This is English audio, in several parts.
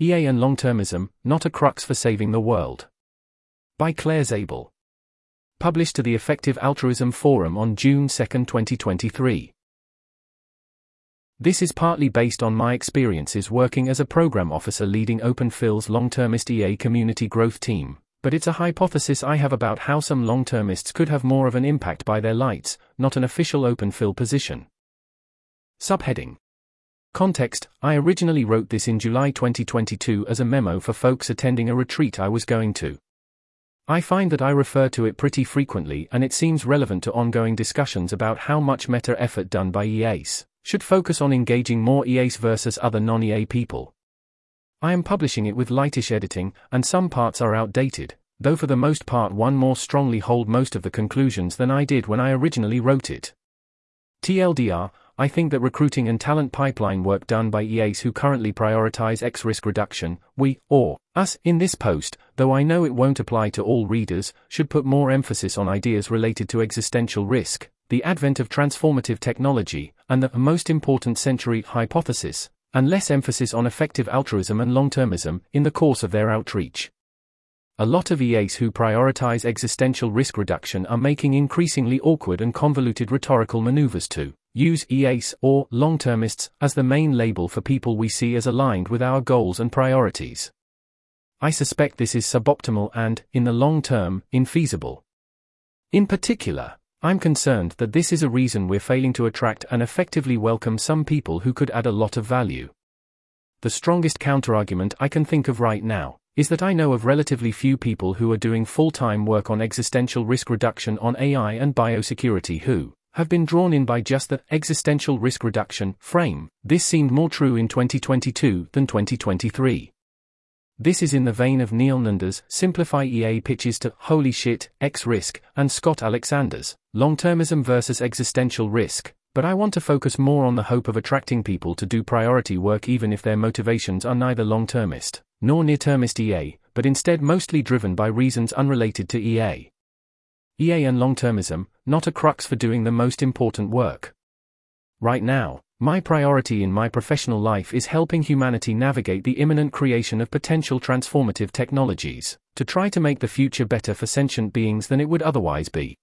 EA and Long-Termism, Not a Crux for Saving the World. By Claire Zabel. Published to the Effective Altruism Forum on June 2, 2023. This is partly based on my experiences working as a program officer leading OpenPhil's long-termist EA community growth team, but it's a hypothesis I have about how some long-termists could have more of an impact by their lights, not an official OpenPhil position. Subheading Context I originally wrote this in July 2022 as a memo for folks attending a retreat I was going to. I find that I refer to it pretty frequently and it seems relevant to ongoing discussions about how much meta effort done by EAs should focus on engaging more EAs versus other non EA people. I am publishing it with lightish editing, and some parts are outdated, though for the most part one more strongly hold most of the conclusions than I did when I originally wrote it. TLDR, I think that recruiting and talent pipeline work done by EAs who currently prioritize X risk reduction, we, or us, in this post, though I know it won't apply to all readers, should put more emphasis on ideas related to existential risk, the advent of transformative technology, and the most important century hypothesis, and less emphasis on effective altruism and long termism in the course of their outreach. A lot of EAs who prioritize existential risk reduction are making increasingly awkward and convoluted rhetorical maneuvers to use EAs or long-termists as the main label for people we see as aligned with our goals and priorities. I suspect this is suboptimal and, in the long term, infeasible. In particular, I'm concerned that this is a reason we're failing to attract and effectively welcome some people who could add a lot of value. The strongest counterargument I can think of right now is that I know of relatively few people who are doing full time work on existential risk reduction on AI and biosecurity who, have been drawn in by just the existential risk reduction frame. This seemed more true in 2022 than 2023. This is in the vein of Neel Nanda's Simplify EA pitches to Holy Shit, X Risk, and Scott Alexander's Long Termism versus Existential Risk, but I want to focus more on the hope of attracting people to do priority work even if their motivations are neither long termist nor near termist EA, but instead mostly driven by reasons unrelated to EA. EA and long termism, not a crux for doing the most important work. Right now, my priority in my professional life is helping humanity navigate the imminent creation of potential transformative technologies, to try to make the future better for sentient beings than it would otherwise be.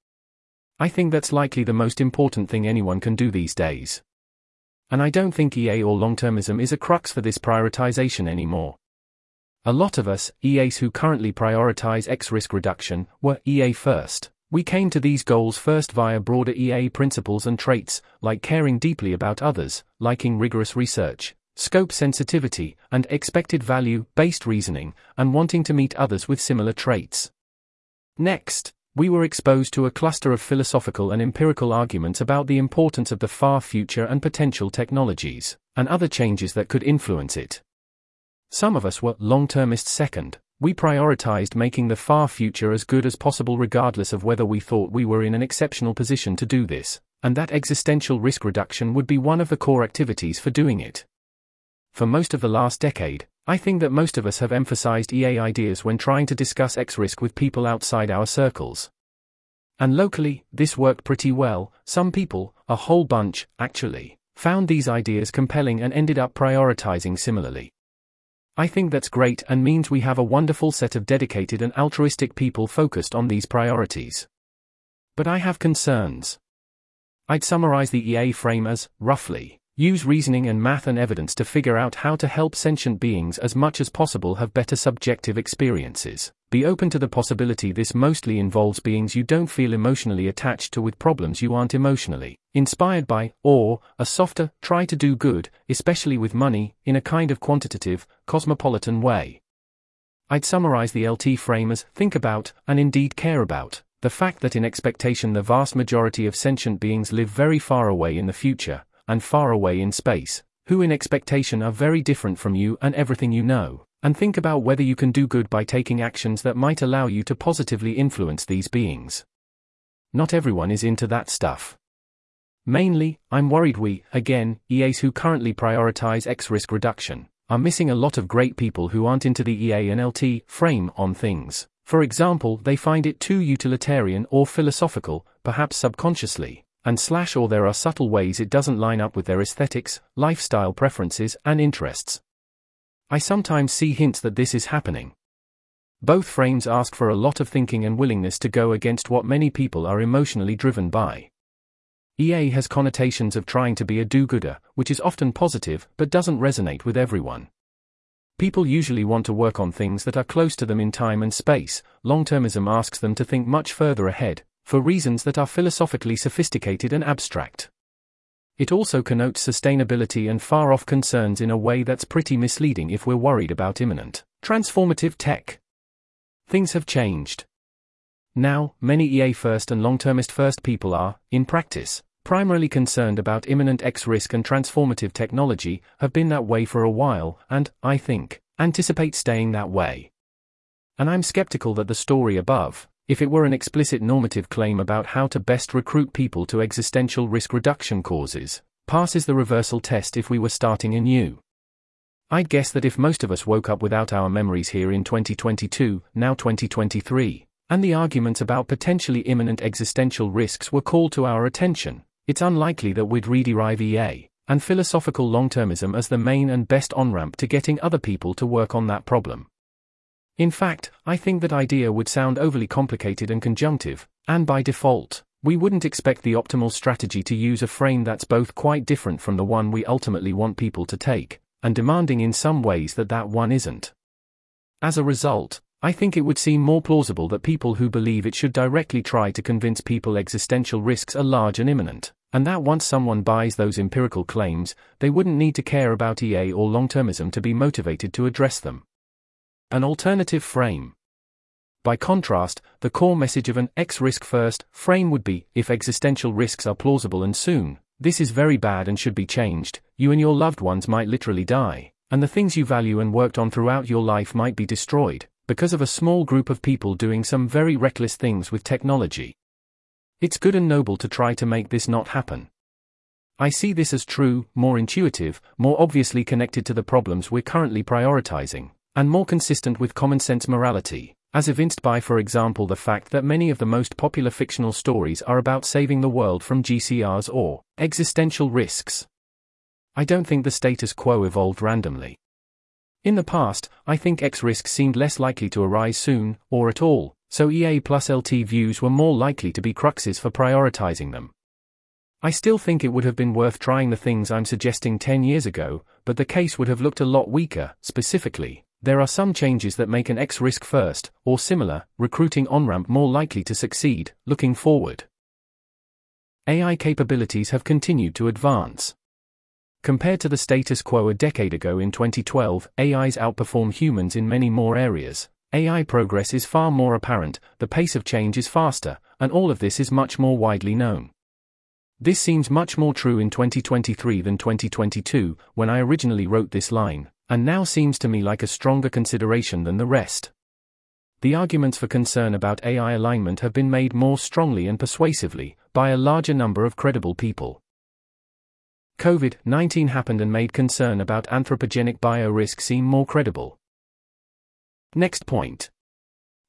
I think that's likely the most important thing anyone can do these days. And I don't think EA or long termism is a crux for this prioritization anymore. A lot of us, EAs who currently prioritize X risk reduction, were EA first. We came to these goals first via broader EA principles and traits, like caring deeply about others, liking rigorous research, scope sensitivity, and expected value based reasoning, and wanting to meet others with similar traits. Next, we were exposed to a cluster of philosophical and empirical arguments about the importance of the far future and potential technologies, and other changes that could influence it. Some of us were long termists second, we prioritized making the far future as good as possible regardless of whether we thought we were in an exceptional position to do this, and that existential risk reduction would be one of the core activities for doing it. For most of the last decade, I think that most of us have emphasized EA ideas when trying to discuss X risk with people outside our circles. And locally, this worked pretty well, some people, a whole bunch, actually, found these ideas compelling and ended up prioritizing similarly. I think that's great and means we have a wonderful set of dedicated and altruistic people focused on these priorities. But I have concerns. I'd summarize the EA frame as, roughly, use reasoning and math and evidence to figure out how to help sentient beings as much as possible have better subjective experiences. Be open to the possibility this mostly involves beings you don't feel emotionally attached to with problems you aren't emotionally inspired by, or, a softer, try to do good, especially with money, in a kind of quantitative, cosmopolitan way. I'd summarize the LT frame as think about, and indeed care about, the fact that in expectation the vast majority of sentient beings live very far away in the future, and far away in space, who in expectation are very different from you and everything you know, and think about whether you can do good by taking actions that might allow you to positively influence these beings. Not everyone is into that stuff. Mainly, I'm worried we, again, EAs who currently prioritize X risk reduction, are missing a lot of great people who aren't into the EA and LT frame on things. For example, they find it too utilitarian or philosophical, perhaps subconsciously, and slash or there are subtle ways it doesn't line up with their aesthetics, lifestyle preferences, and interests. I sometimes see hints that this is happening. Both frames ask for a lot of thinking and willingness to go against what many people are emotionally driven by. EA has connotations of trying to be a do gooder, which is often positive but doesn't resonate with everyone. People usually want to work on things that are close to them in time and space. Long termism asks them to think much further ahead, for reasons that are philosophically sophisticated and abstract. It also connotes sustainability and far off concerns in a way that's pretty misleading if we're worried about imminent, transformative tech. Things have changed. Now, many EA first and long termist first people are, in practice, primarily concerned about imminent X risk and transformative technology, have been that way for a while, and, I think, anticipate staying that way. And I'm skeptical that the story above, if it were an explicit normative claim about how to best recruit people to existential risk reduction causes, passes the reversal test if we were starting anew. I'd guess that if most of us woke up without our memories here in 2022, now 2023, and the arguments about potentially imminent existential risks were called to our attention, it's unlikely that we'd rederive EA and philosophical long-termism as the main and best on-ramp to getting other people to work on that problem. In fact, I think that idea would sound overly complicated and conjunctive, and by default, we wouldn't expect the optimal strategy to use a frame that's both quite different from the one we ultimately want people to take, and demanding in some ways that that one isn't. As a result, I think it would seem more plausible that people who believe it should directly try to convince people existential risks are large and imminent, and that once someone buys those empirical claims, they wouldn't need to care about EA or long termism to be motivated to address them. An alternative frame. By contrast, the core message of an X risk first frame would be if existential risks are plausible and soon, this is very bad and should be changed, you and your loved ones might literally die, and the things you value and worked on throughout your life might be destroyed, because of a small group of people doing some very reckless things with technology. It's good and noble to try to make this not happen. I see this as true, more intuitive, more obviously connected to the problems we're currently prioritizing, and more consistent with common sense morality, as evinced by, for example, the fact that many of the most popular fictional stories are about saving the world from GCRs or existential risks. I don't think the status quo evolved randomly. In the past, I think X risks seemed less likely to arise soon, or at all, so EA plus LT views were more likely to be cruxes for prioritizing them. I still think it would have been worth trying the things I'm suggesting 10 years ago, but the case would have looked a lot weaker. Specifically, there are some changes that make an X risk first, or similar, recruiting on ramp more likely to succeed, looking forward. AI capabilities have continued to advance. Compared to the status quo a decade ago in 2012, AIs outperform humans in many more areas. AI progress is far more apparent, the pace of change is faster, and all of this is much more widely known. This seems much more true in 2023 than 2022, when I originally wrote this line, and now seems to me like a stronger consideration than the rest. The arguments for concern about AI alignment have been made more strongly and persuasively by a larger number of credible people. COVID 19 happened and made concern about anthropogenic biorisk seem more credible. Next point.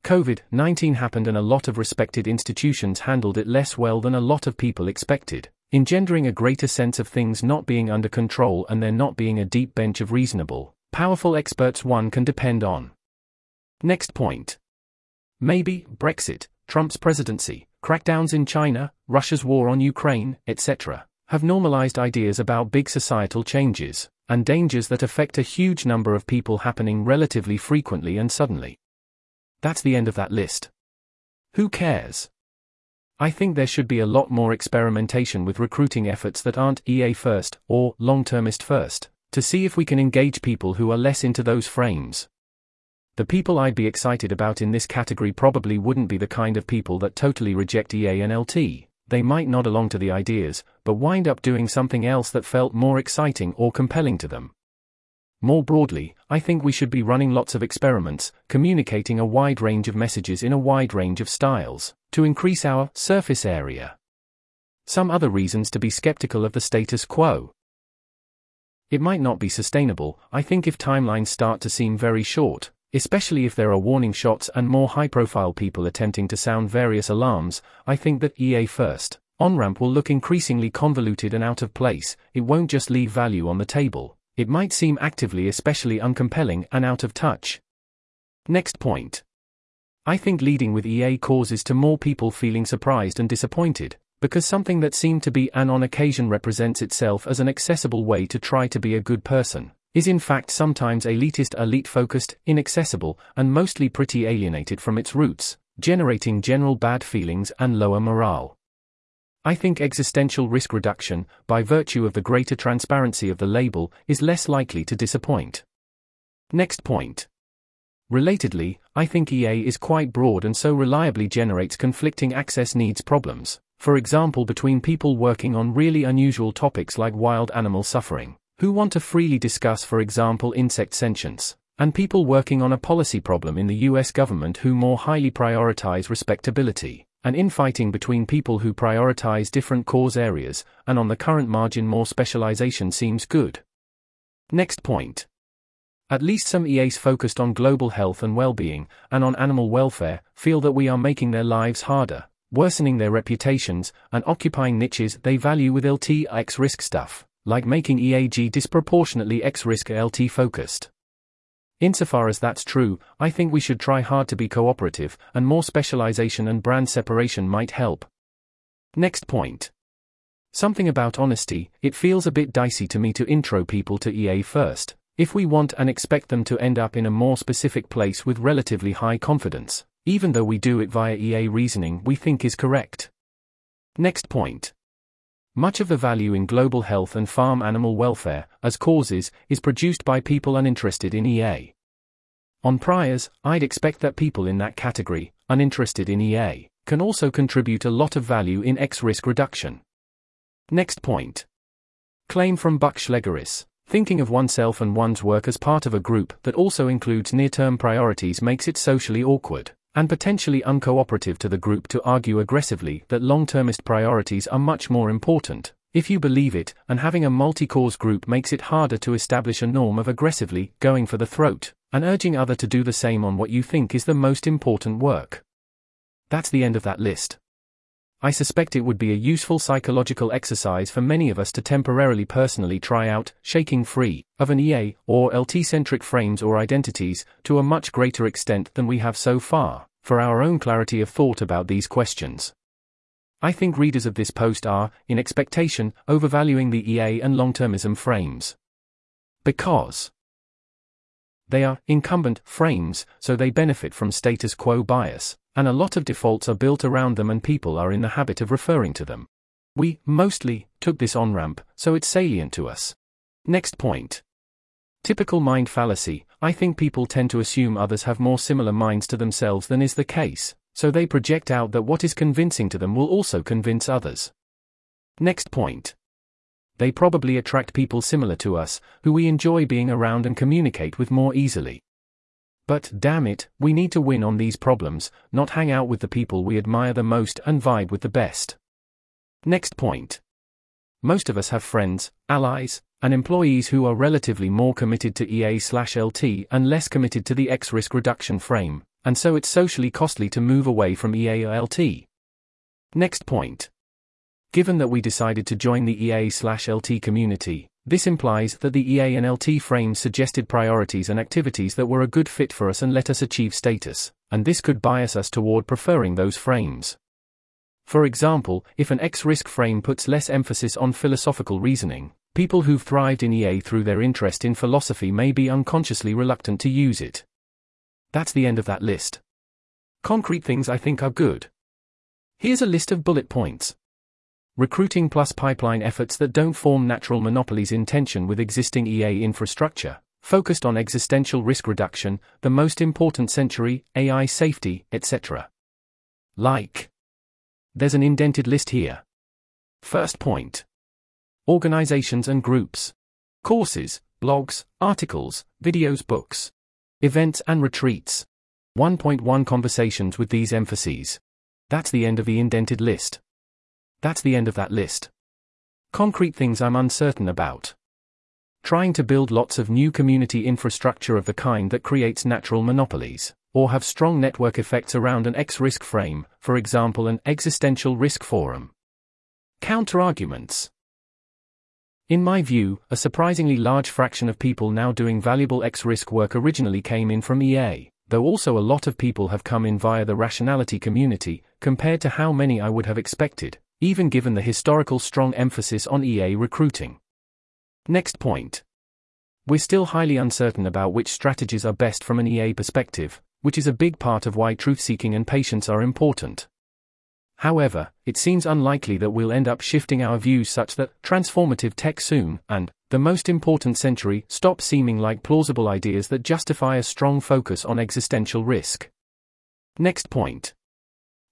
COVID 19 happened and a lot of respected institutions handled it less well than a lot of people expected, engendering a greater sense of things not being under control and there not being a deep bench of reasonable, powerful experts one can depend on. Next point. Maybe Brexit, Trump's presidency, crackdowns in China, Russia's war on Ukraine, etc have normalized ideas about big societal changes, and dangers that affect a huge number of people happening relatively frequently and suddenly. That's the end of that list. Who cares? I think there should be a lot more experimentation with recruiting efforts that aren't EA first or long termist first, to see if we can engage people who are less into those frames. The people I'd be excited about in this category probably wouldn't be the kind of people that totally reject EA and LT, they might nod along to the ideas, but wind up doing something else that felt more exciting or compelling to them. More broadly, I think we should be running lots of experiments, communicating a wide range of messages in a wide range of styles, to increase our surface area. Some other reasons to be skeptical of the status quo. It might not be sustainable, I think, if timelines start to seem very short, Especially if there are warning shots and more high profile people attempting to sound various alarms, I think that EA first on ramp will look increasingly convoluted and out of place, it won't just leave value on the table, it might seem actively especially uncompelling and out of touch. Next point. I think leading with EA causes to more people feeling surprised and disappointed, because something that seemed to be an on occasion represents itself as an accessible way to try to be a good person, is in fact sometimes elitist elite focused, inaccessible, and mostly pretty alienated from its roots, generating general bad feelings and lower morale. I think existential risk reduction, by virtue of the greater transparency of the label, is less likely to disappoint. Next point. Relatedly, I think EA is quite broad and so reliably generates conflicting access needs problems, for example between people working on really unusual topics like wild animal suffering, who want to freely discuss for example insect sentience, and people working on a policy problem in the US government who more highly prioritize respectability, and infighting between people who prioritize different cause areas, and on the current margin more specialization seems good. Next point. At least some EAs focused on global health and well-being, and on animal welfare, feel that we are making their lives harder, worsening their reputations, and occupying niches they value with LT X risk stuff, like making EAG disproportionately X risk LT focused. Insofar as that's true, I think we should try hard to be cooperative, and more specialization and brand separation might help. Next point. Something about honesty, it feels a bit dicey to me to intro people to EA first, if we want and expect them to end up in a more specific place with relatively high confidence, even though we do it via EA reasoning we think is correct. Next point. Much of the value in global health and farm animal welfare, as causes, is produced by people uninterested in EA. On priors, I'd expect that people in that category, uninterested in EA, can also contribute a lot of value in X risk reduction. Next point. Claim from Buck Shlegeris. Thinking of oneself and one's work as part of a group that also includes near term priorities makes it socially awkward, and potentially uncooperative to the group to argue aggressively that long termist priorities are much more important, if you believe it, and having a multi cause group makes it harder to establish a norm of aggressively going for the throat, and urging other to do the same on what you think is the most important work. That's the end of that list. I suspect it would be a useful psychological exercise for many of us to temporarily personally try out, shaking free, of an EA, or LT centric frames or identities, to a much greater extent than we have so far, for our own clarity of thought about these questions. I think readers of this post are, in expectation, overvaluing the EA and long termism frames. Because they are incumbent frames, so they benefit from status quo bias and a lot of defaults are built around them and people are in the habit of referring to them. We, mostly, took this on ramp, so it's salient to us. Next point. Typical mind fallacy I think people tend to assume others have more similar minds to themselves than is the case, so they project out that what is convincing to them will also convince others. Next point. They probably attract people similar to us, who we enjoy being around and communicate with more easily. But, damn it, we need to win on these problems, not hang out with the people we admire the most and vibe with the best. Next point. Most of us have friends, allies, and employees who are relatively more committed to EA slash LT and less committed to the X risk reduction frame, and so it's socially costly to move away from EA or LT. Next point. Given that we decided to join the EA slash LT community, this implies that the EA and LT frames suggested priorities and activities that were a good fit for us and let us achieve status, and this could bias us toward preferring those frames. For example, if an X risk frame puts less emphasis on philosophical reasoning, people who've thrived in EA through their interest in philosophy may be unconsciously reluctant to use it. That's the end of that list. Concrete things I think are good. Here's a list of bullet points recruiting plus pipeline efforts that don't form natural monopolies in tension with existing EA infrastructure, focused on existential risk reduction, the most important century, AI safety, etc. Like. There's an indented list here. First point. Organizations and groups. Courses, blogs, articles, videos, books. Events and retreats. 1.1 Conversations with these emphases. That's the end of the indented list. That's the end of that list. Concrete things I'm uncertain about. Trying to build lots of new community infrastructure of the kind that creates natural monopolies, or have strong network effects around an X risk frame, for example, an existential risk forum. Counterarguments. In my view, a surprisingly large fraction of people now doing valuable X risk work originally came in from EA, though also a lot of people have come in via the rationality community, compared to how many I would have expected, even given the historical strong emphasis on EA recruiting. Next point. We're still highly uncertain about which strategies are best from an EA perspective, which is a big part of why truth seeking and patience are important. However, it seems unlikely that we'll end up shifting our views such that transformative tech soon, and, the most important century, stop seeming like plausible ideas that justify a strong focus on existential risk. Next point.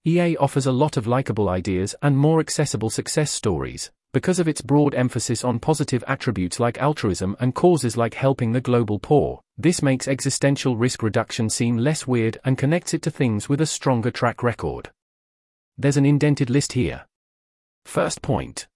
EA offers a lot of likable ideas and more accessible success stories, because of its broad emphasis on positive attributes like altruism and causes like helping the global poor. This makes existential risk reduction seem less weird and connects it to things with a stronger track record. There's an indented list here. First point.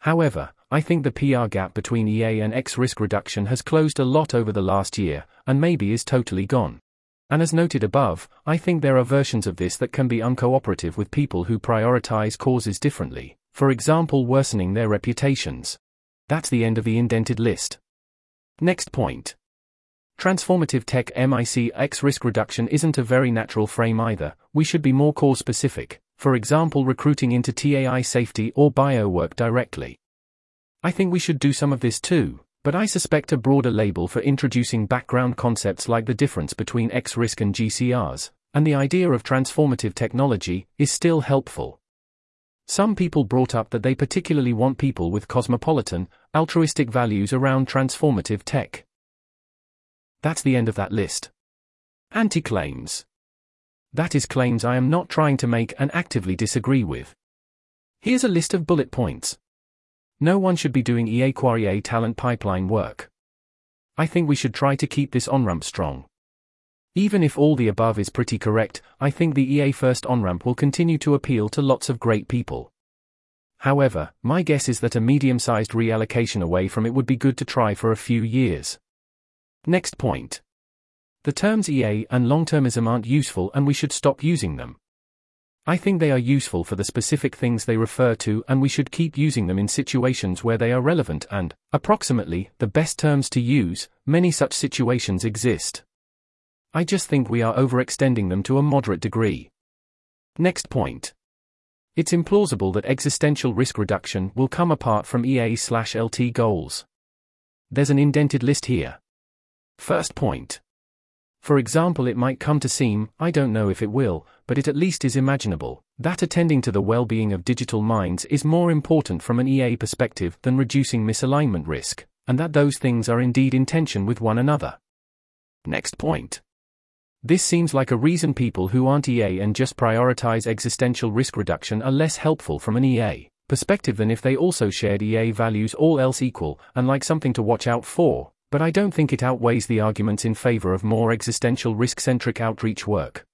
However, I think the PR gap between EA and X risk reduction has closed a lot over the last year, and maybe is totally gone. And as noted above, I think there are versions of this that can be uncooperative with people who prioritize causes differently, for example, worsening their reputations. That's the end of the indented list. Next point. Transformative tech MICX risk reduction isn't a very natural frame either, we should be more cause specific for example recruiting into TAI safety or bio work directly. I think we should do some of this too, but I suspect a broader label for introducing background concepts like the difference between X-risk and GCRs, and the idea of transformative technology, is still helpful. Some people brought up that they particularly want people with cosmopolitan, altruistic values around transformative tech. That's the end of that list. Anti claims. That is claims I am not trying to make and actively disagree with. Here's a list of bullet points. No one should be doing EA qua EA talent pipeline work. I think we should try to keep this on-ramp strong. Even if all the above is pretty correct, I think the EA first on-ramp will continue to appeal to lots of great people. However, my guess is that a medium-sized reallocation away from it would be good to try for a few years. Next point. The terms EA and long-termism aren't useful and we should stop using them. I think they are useful for the specific things they refer to and we should keep using them in situations where they are relevant and, approximately, the best terms to use, many such situations exist. I just think we are overextending them to a moderate degree. Next point. It's implausible that existential risk reduction will come apart from EA/LT goals. There's an indented list here. First point. For example, it might come to seem, I don't know if it will, but it at least is imaginable, that attending to the well being of digital minds is more important from an EA perspective than reducing misalignment risk, and that those things are indeed in tension with one another. Next point. This seems like a reason people who aren't EA and just prioritize existential risk reduction are less helpful from an EA perspective than if they also shared EA values all else equal and like something to watch out for, but I don't think it outweighs the arguments in favor of more existential risk centric outreach work.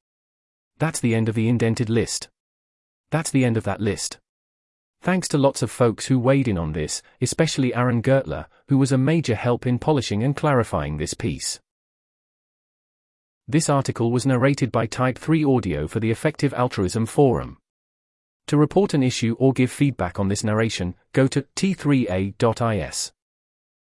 That's the end of the indented list. That's the end of that list. Thanks to lots of folks who weighed in on this, especially Aaron Gertler, who was a major help in polishing and clarifying this piece. This article was narrated by Type 3 Audio for the Effective Altruism Forum. To report an issue or give feedback on this narration, go to t3a.is.